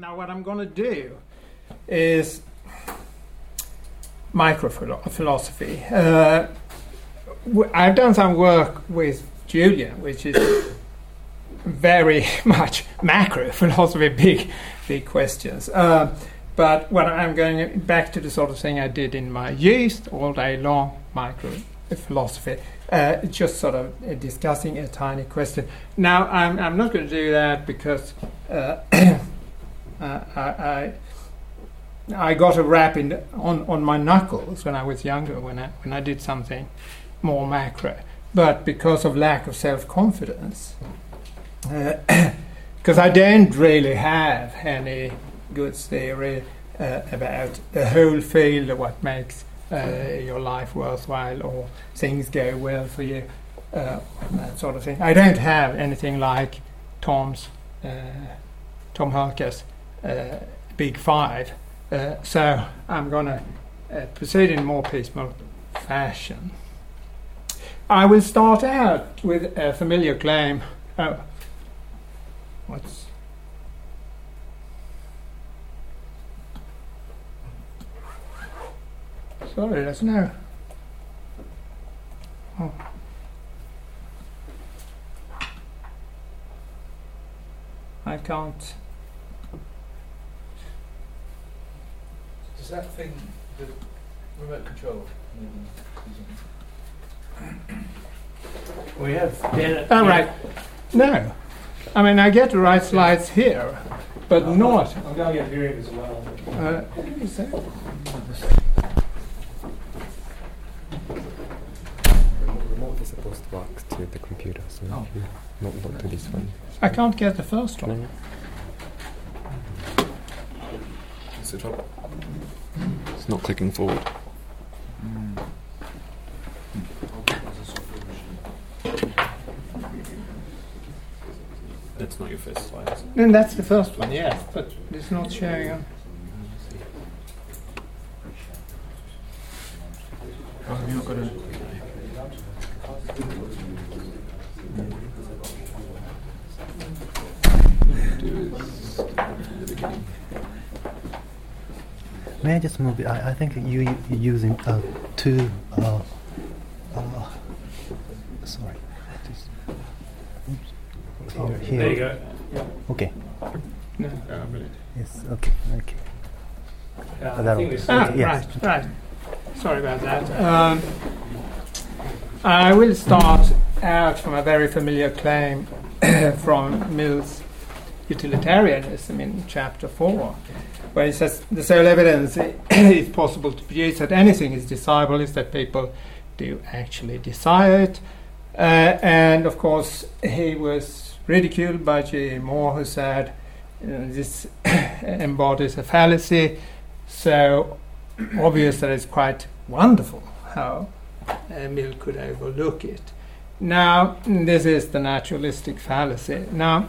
Now, what I'm going to do is microphilosophy. Uh, I've done some work with Julian, which is very much macro philosophy, big, big questions. Uh, but when I'm going back to the sort of thing I did in my youth, all day long, micro philosophy, uh, just sort of uh, discussing a tiny question. Now, I'm, I'm not going to do that because uh, uh, I, I, got a rap in on, on my knuckles when I was younger, when I, when I did something more macro. But because of lack of self confidence, because I don't really have any good theory uh, about the whole field of what makes uh, your life worthwhile or things go well for you, uh, that sort of thing. I don't have anything like Tom's, uh, Tom Hurka's uh, Big Five, uh, so I'm going to proceed in more piecemeal fashion. I will start out with a familiar claim. Oh, what's Sorry, there's no. Oh. I can't. That thing, the remote control? We have ten. Oh, right. No. I mean, I get the right slides here, but not. I'm going to get viewing as well. Uh, is that- remote is supposed to work to the computer, so Oh. if you not, not to this one. I can't get the first one. No, It's the trouble. It's not clicking forward. That's not your first slide. Then that's the first one, yes, but it's not showing on. Oh, have you not got a? May I just move? it? I, I think you you you're using uh, two. Uh, uh, sorry. Just- oops. Oh, here. There you go. Okay. No. Brilliant. Yes. Okay. Okay. Yeah, That'll I think do. we Ah, yes. right, right. Sorry about that. Um, I will start out from a very familiar claim from Mill's utilitarianism in chapter 4, where he says the sole evidence is possible to produce that anything is desirable is that people do actually desire it. Uh, and of course, he was ridiculed by G. Moore, who said you know, this embodies a fallacy. So obvious that it's quite wonderful how Mill could overlook it. Now, this is the naturalistic fallacy. Now,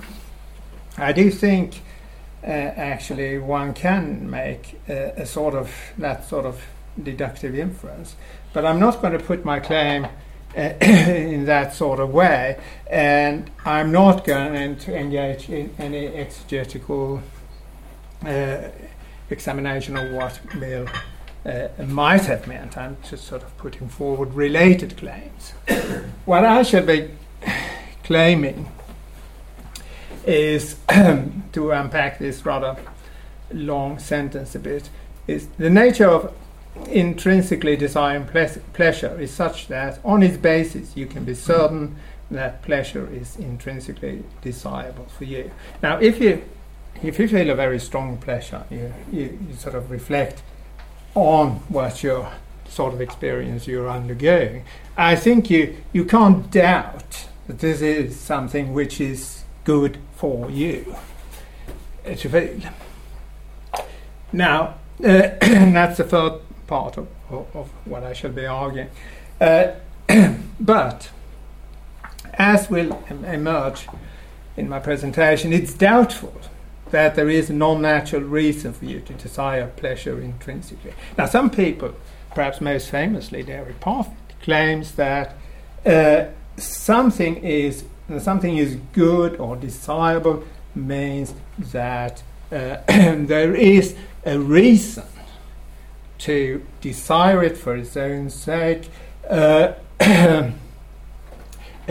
I do think actually one can make a, a sort of that sort of deductive inference, but I'm not going to put my claim uh, in that sort of way, and I'm not going to engage in any exegetical uh, examination of what Mill uh, might have meant. I'm just sort of putting forward related claims. what I should be claiming is to unpack this rather long sentence a bit is the nature of intrinsically desiring ple- pleasure is such that on its basis you can be certain that pleasure is intrinsically desirable for you. Now, if you if you feel a very strong pleasure, you, you, you sort of reflect on what your sort of experience you're undergoing. I think you you can't doubt that this is something which is good for you to feel. Now, uh, that's the third part of, of, of what I shall be arguing. Uh, but as will em- emerge in my presentation, it's doubtful that there is a non-natural reason for you to desire pleasure intrinsically. Now, some people, perhaps most famously Derek Parfit, claims that uh, something is something is good or desirable means that uh, there is a reason to desire it for its own sake, uh, a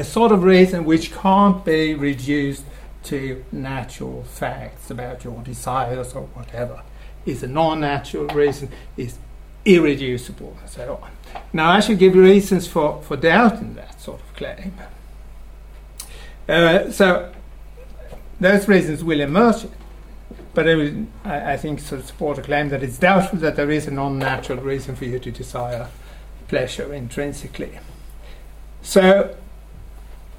sort of reason which can't be reduced to natural facts about your desires or whatever. Is a non natural reason, is irreducible, and so on. Now, I should give reasons for, for doubting that sort of claim. Uh, so, those reasons will emerge, but I, I, I think to support a claim that it's doubtful that there is a non natural reason for you to desire pleasure intrinsically. So,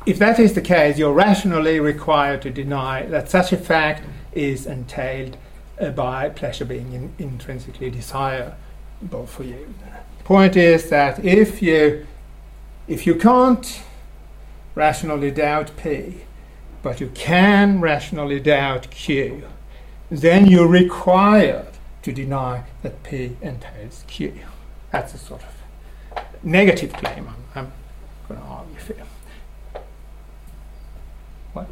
if that is the case, you're rationally required to deny that such a fact is entailed uh, by pleasure being in, intrinsically desirable for you. The point is that if you if you can't rationally doubt P, but you can rationally doubt Q, then you're required to deny that P entails Q. That's a sort of negative claim I'm, I'm going to argue for. What?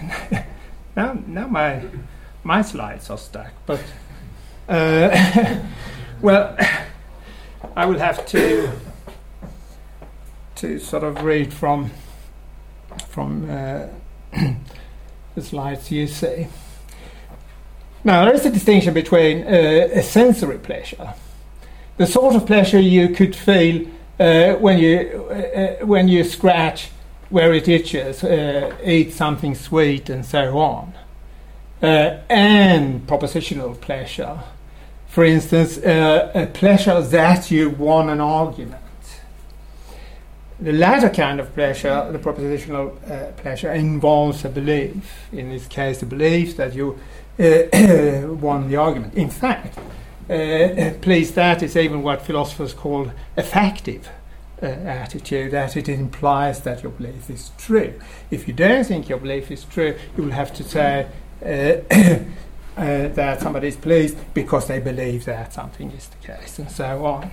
now, now my my slides are stuck, but uh, well, I will have to to sort of read from from uh, the slides you see. Now, there is a distinction between uh, a sensory pleasure, the sort of pleasure you could feel uh, when you uh, when you scratch where it itches, uh, eat something sweet, and so on, uh, and propositional pleasure. For instance, a pleasure that you won an argument the latter kind of pleasure, the propositional uh, pleasure, involves a belief. In this case, the belief that you uh, won the argument. In fact, uh, please, that is even what philosophers call affective uh, attitude, that it implies that your belief is true. If you don't think your belief is true, you will have to say uh, uh, that somebody is pleased because they believe that something is the case, and so on.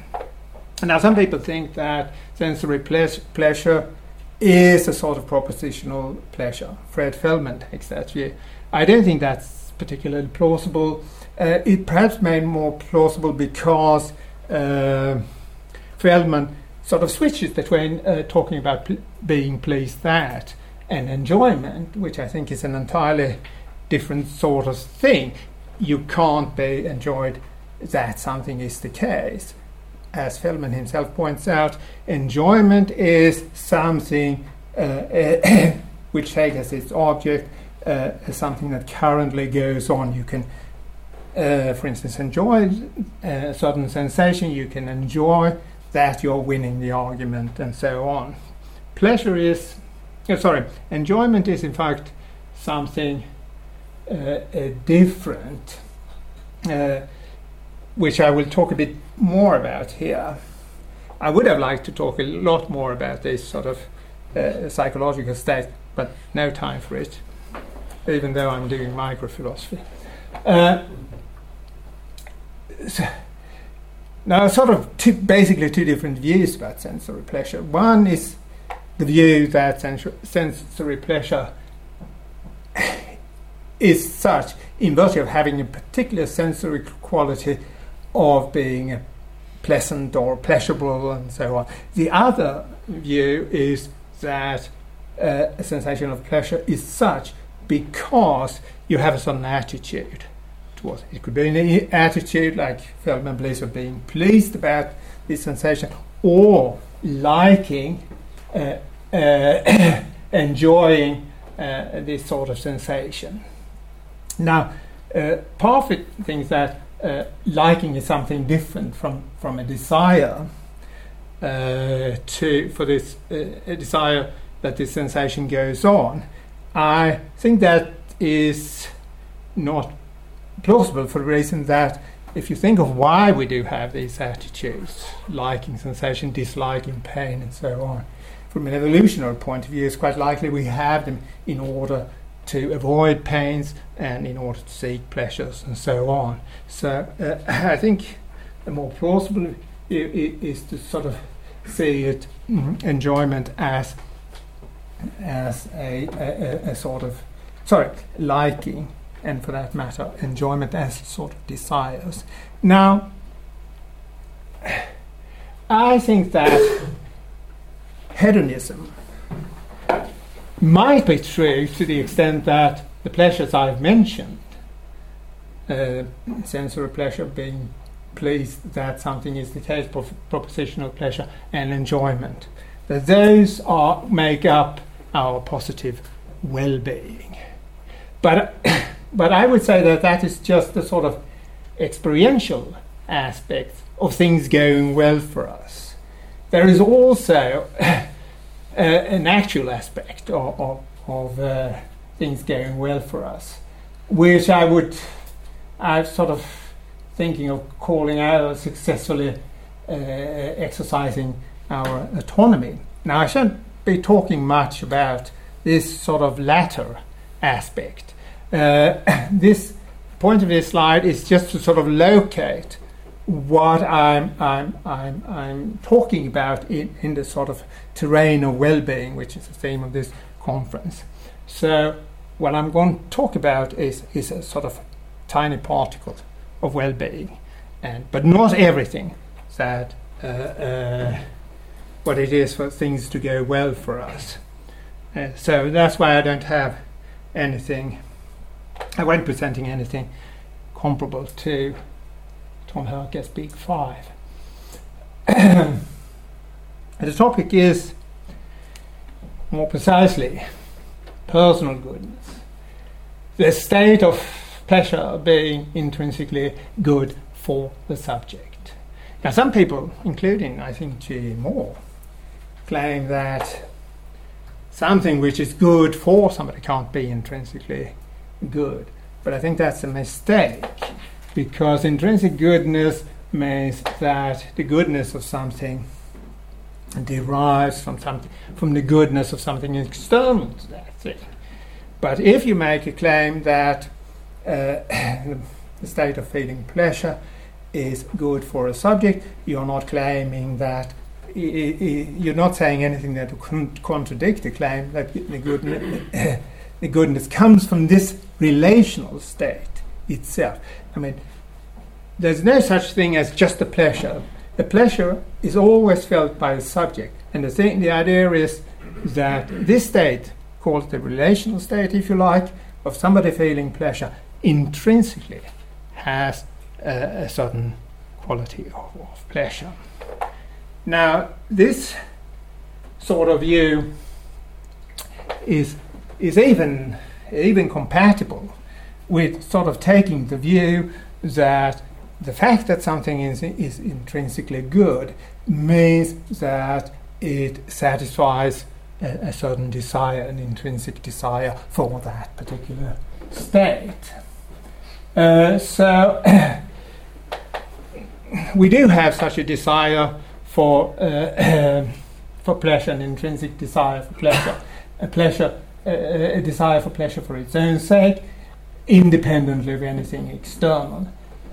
Now, some people think that sensory ple- pleasure is a sort of propositional pleasure. Fred Feldman takes that view. I don't think that's particularly plausible. Uh, it perhaps made more plausible because uh, Feldman sort of switches between uh, talking about pl- being pleased that and enjoyment, which I think is an entirely different sort of thing. You can't be enjoyed that something is the case as Feldman himself points out, enjoyment is something uh, uh, which takes as its object uh, something that currently goes on. You can, uh, for instance, enjoy a certain sensation, you can enjoy that you're winning the argument, and so on. Pleasure is, oh, sorry, enjoyment is in fact something uh, different which I will talk a bit more about here. I would have liked to talk a lot more about this sort of uh, psychological state, but no time for it, even though I'm doing microphilosophy. Uh, so now, sort of two, basically two different views about sensory pleasure. One is the view that sensory pleasure is such, in virtue of having a particular sensory quality, of being pleasant or pleasurable and so on. The other view is that uh, a sensation of pleasure is such because you have a certain attitude towards it. It could be an attitude like Feldman believes of being pleased about this sensation or liking, uh, uh, enjoying uh, this sort of sensation. Now, uh, Parfit thinks that uh, liking is something different from, from a desire uh, to for this uh, a desire that this sensation goes on. I think that is not plausible for the reason that if you think of why we do have these attitudes, liking sensation, disliking pain, and so on, from an evolutionary point of view, it's quite likely we have them in order to avoid pains and in order to seek pleasures and so on. So uh, I think the more plausible is to sort of see it mm, enjoyment as as a, a, a, sort of sorry, liking, and for that matter, enjoyment as sort of desires. Now, I think that hedonism might be true to the extent that the pleasures I've mentioned, uh, sensory pleasure being pleased that something is the case, prof- propositional pleasure and enjoyment, that those are make up our positive well-being. But but I would say that that is just the sort of experiential aspect of things going well for us. There is also uh, an actual aspect of, of, of uh, things going well for us, which I would, I'm sort of thinking of calling out successfully uh, exercising our autonomy. Now, I shouldn't be talking much about this sort of latter aspect. Uh, this point of this slide is just to sort of locate what I'm, I'm, I'm, I'm talking about in, in the sort of terrain of well-being, which is the theme of this conference. So what I'm going to talk about is, is a sort of tiny particle of well-being, and but not everything that uh, uh, what it is for things to go well for us. Uh, so that's why I don't have anything. I won't be presenting anything comparable to Tom Hurka's Big Five. the topic is more precisely personal goodness, the state of pleasure being intrinsically good for the subject. Now, some people, including I think G. Moore, claim that something which is good for somebody can't be intrinsically good. But I think that's a mistake because intrinsic goodness means that the goodness of something derives from something from the goodness of something external to that thing. But if you make a claim that uh, the state of feeling pleasure is good for a subject, you're not claiming that you're not saying anything that would contradict the claim that the goodness, the goodness comes from this relational state itself. I mean, there's no such thing as just a pleasure. The pleasure is always felt by the subject, and the thing, the idea is that this state, called the relational state, if you like, of somebody feeling pleasure, intrinsically has a, a certain quality of, of pleasure. Now, this sort of view is is even even compatible with sort of taking the view that the fact that something is, is intrinsically good means that it satisfies a, a, certain desire, an intrinsic desire for that particular state. Uh, so we do have such a desire for uh, for pleasure, an intrinsic desire for pleasure, a pleasure, uh, a desire for pleasure for its own sake, independently of anything external.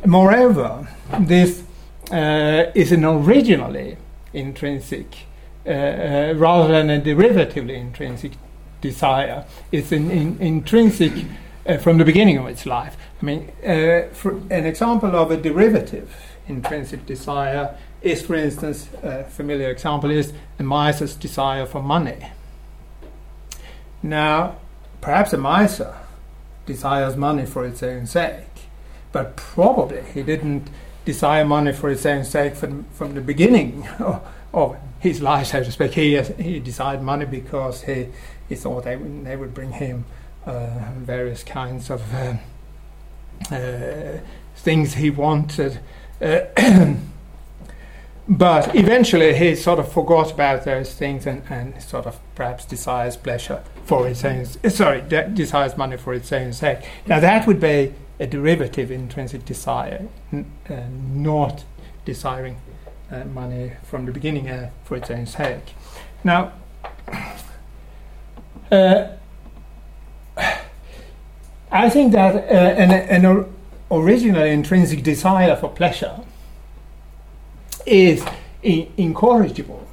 Moreover, this uh, is an originally intrinsic, uh, uh, rather than a derivatively intrinsic desire. It's an in, intrinsic uh, from the beginning of its life. I mean, an example of a derivative intrinsic desire is, for instance, a familiar example is a miser's desire for money. Now, perhaps a miser desires money for its own sake, but probably he didn't desire money for its own sake from, from the beginning of, his life, so to speak. He, he desired money because he, he thought they would, they would bring him uh, various kinds of uh, uh, things he wanted. But eventually he sort of forgot about those things and, and sort of perhaps desires pleasure for its own sorry de- desires money for its own sake. Now that would be a derivative intrinsic desire n- uh, not desiring uh, money from the beginning uh, for its own sake. Now uh, I think that uh, an, an original intrinsic desire for pleasure is incorrigible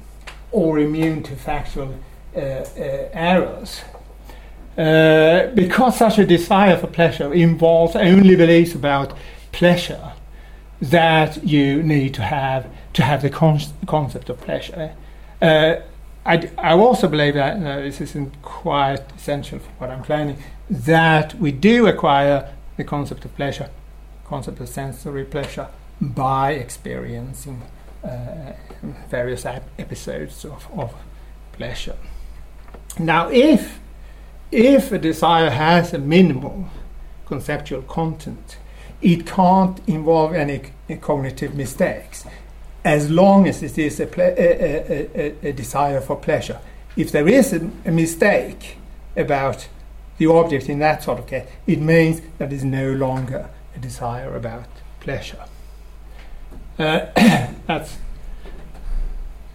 or immune to factual uh, uh, errors. uh, because such a desire for pleasure involves only beliefs about pleasure that you need to have to have the con- concept of pleasure. Uh, I, d- I also believe that no, this isn't quite essential for what I'm claiming that we do acquire the concept of pleasure, concept of sensory pleasure, by experiencing Uh, various ap- episodes of, of pleasure. Now, if if a desire has a minimal conceptual content, it can't involve any cognitive mistakes as long as it is a, ple- a, a, a, desire for pleasure. If there is a mistake about the object in that sort of case, it means that it's no longer a desire about pleasure. Uh, that's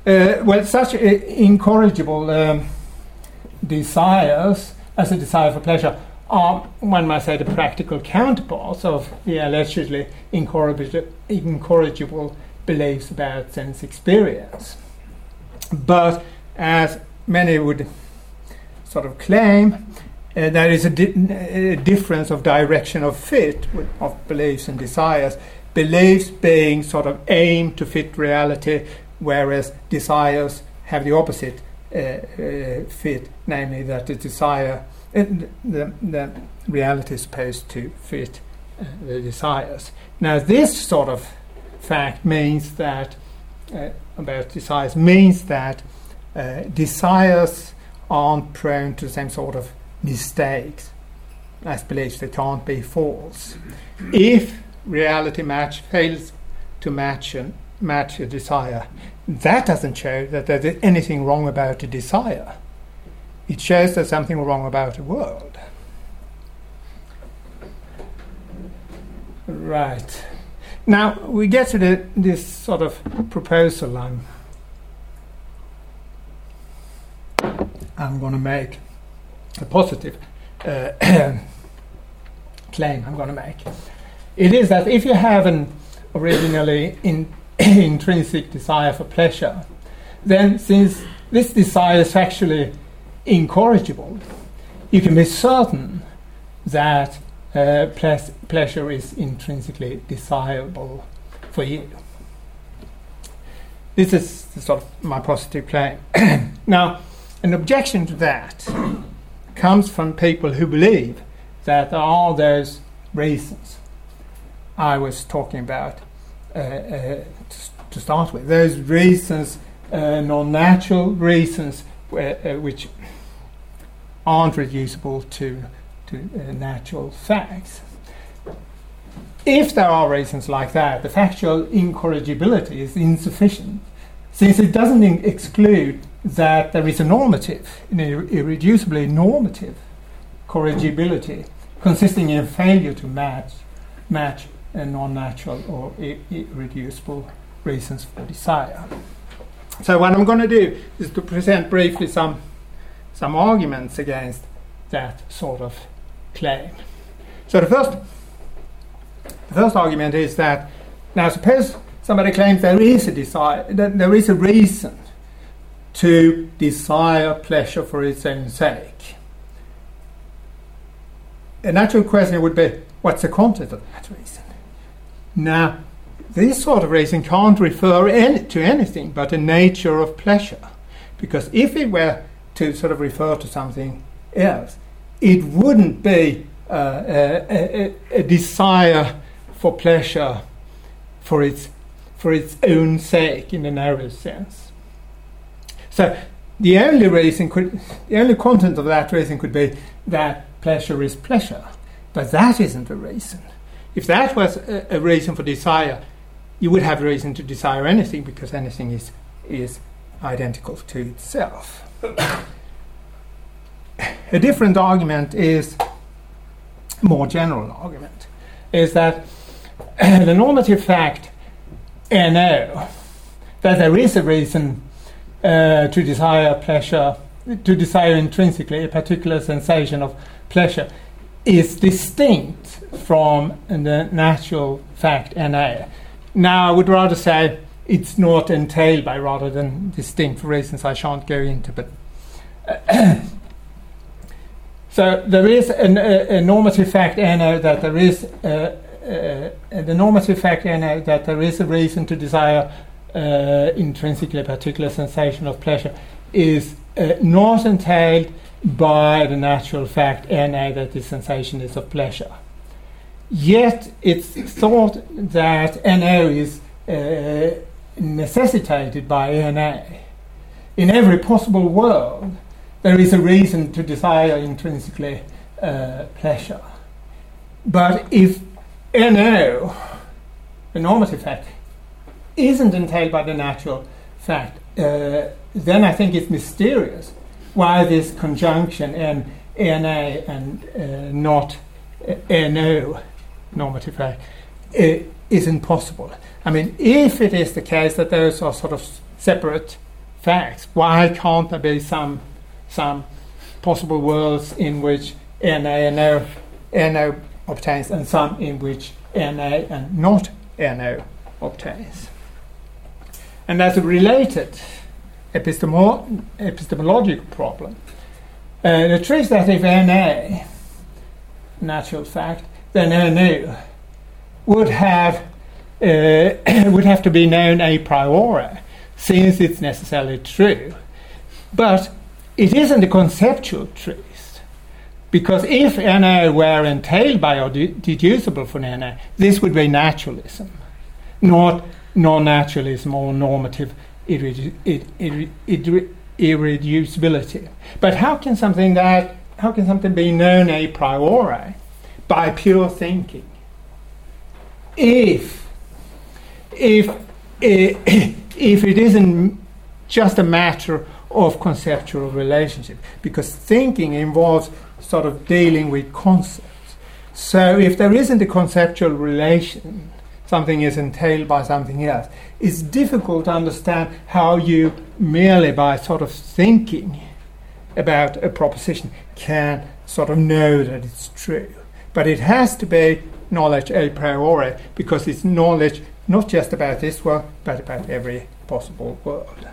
uh, well, such i- incorrigible um, desires as a desire for pleasure are, one might say, the practical counterparts of the allegedly incorrigible, incorrigible beliefs about sense experience. But as many would sort of claim, uh, there is a, di- a difference of direction of fit with, of beliefs and desires. Beliefs being sort of aimed to fit reality, whereas desires have the opposite uh, uh, fit, namely that the desire, uh, the, the reality is supposed to fit uh, the desires. Now, this sort of fact means that uh, about desires means that desires aren't prone to the same sort of mistakes as beliefs. They can't be false. If reality match fails to match and match a desire, that doesn't show that there's anything wrong about a desire. It shows there's something wrong about the world. Right. Now we get to the, this sort of proposal I'm, I'm going to make, a positive uh, claim I'm going to make. It is that if you have an originally in, intrinsic desire for pleasure, then since this desire is actually incorrigible, you can be certain that uh, ples- pleasure is intrinsically desirable for you. This is sort of my positive claim. now, an objection to that comes from people who believe that there are those reasons I was talking about uh, uh, to, start with. Those reasons, uh, non natural reasons, uh, which aren't reducible to, to uh, natural facts. If there are reasons like that, the factual incorrigibility is insufficient, since it doesn't in- exclude that there is a normative, an ir- irreducibly normative corrigibility, consisting in a failure to match, match non-natural or irreducible reasons for desire. So what I'm going to do is to present briefly some some arguments against that sort of claim. So the first the first argument is that now suppose somebody claims there is a desire that there is a reason to desire pleasure for its own sake. A natural question would be what's the content of that reason? Now, this sort of reason can't refer any, to anything but the nature of pleasure. Because if it were to sort of refer to something else, it wouldn't be uh, a, a, a desire for pleasure for its, for its own sake in the narrow sense. So the only reason could, the only content of that reason could be that pleasure is pleasure. But that isn't a reason. If that was a, a reason for desire, you would have reason to desire anything because anything is, is identical to itself. a different argument is a more general argument is that the normative fact NO that there is a reason uh, to desire pleasure to desire intrinsically a particular sensation of pleasure is distinct from the natural fact NA. Now, I would rather say it's not entailed by rather than distinct for reasons I shan't go into. But so there is an, a, a normative fact NO that there is uh, uh, the normative fact NO that there is a reason to desire uh, intrinsically a particular sensation of pleasure is uh, not entailed by the natural fact NA that the sensation is of pleasure. Yet it's thought that NO is uh, necessitated by NA. In every possible world, there is a reason to desire intrinsically uh, pleasure. But if NO, the normative fact, isn't entailed by the natural fact, uh, then I think it's mysterious why this conjunction N, NA and uh, not uh, NO normative fact uh, isn't possible. I mean, if it is the case that those are sort of separate facts, why can't there be some some possible worlds in which NA and NO, NO obtains and some in which NA and not NO obtains? And as a related epistemo- epistemological problem, uh, the truth that if NA, natural fact, then NO would have uh, would have to be known a priori, since it's necessarily true. But it isn't a conceptual truth, because if NO were entailed by or de- deducible from NO, this would be naturalism, not non-naturalism or normative irredu- ir- ir- irreducibility. But how can something that how can something be known a priori by pure thinking? If if eh, if it isn't just a matter of conceptual relationship, because thinking involves sort of dealing with concepts. So if there isn't a conceptual relation, something is entailed by something else. It's difficult to understand how you merely by sort of thinking about a proposition can sort of know that it's true. But it has to be knowledge a priori because it's knowledge not just about this world but about every possible world.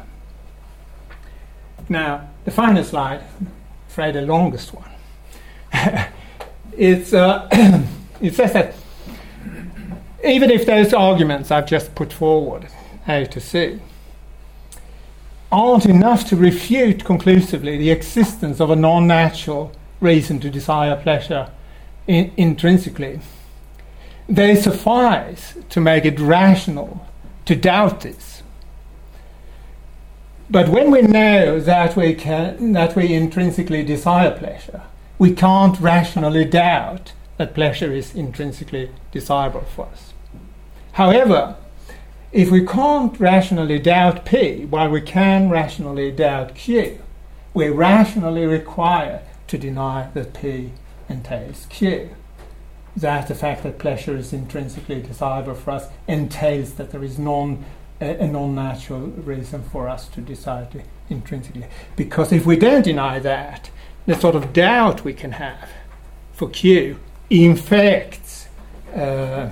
Now, the final slide, afraid the longest one. it's, uh, it says that even if those arguments I've just put forward, A to C, aren't enough to refute conclusively the existence of a non natural reason to desire pleasure in- intrinsically, they suffice to make it rational to doubt this. But when we know that we, can, that we intrinsically desire pleasure, we can't rationally doubt that pleasure is intrinsically desirable for us. However, if we can't rationally doubt P, while we can rationally doubt Q, we rationally require to deny that P entails Q. That the fact that pleasure is intrinsically desirable for us entails that there is non, a, a non natural reason for us to desire it intrinsically. Because if we don't deny that, the sort of doubt we can have for Q infects uh,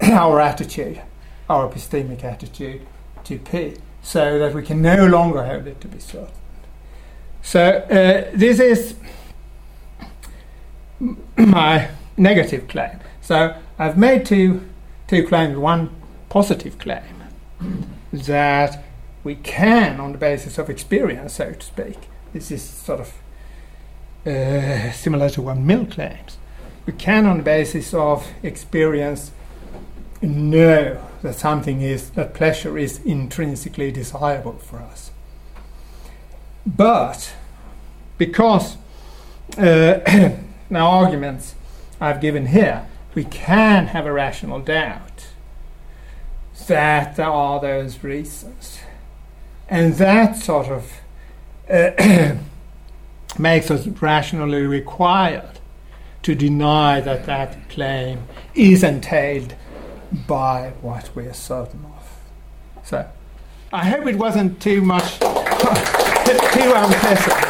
our attitude, our epistemic attitude to P, so that we can no longer hold it to be certain. So uh, this is my negative claim. So I've made two, two claims, one positive claim that we can, on the basis of experience, so to speak, this is sort of uh, similar to what Mill claims, we can, on the basis of experience, know that something is, that pleasure is intrinsically desirable for us. But because uh, the arguments I've given here, we can have a rational doubt that there are those reasons. And that sort of uh, makes us rationally required to deny that that claim is entailed by what we are certain of. So, I hope it wasn't too much, too unpleasant.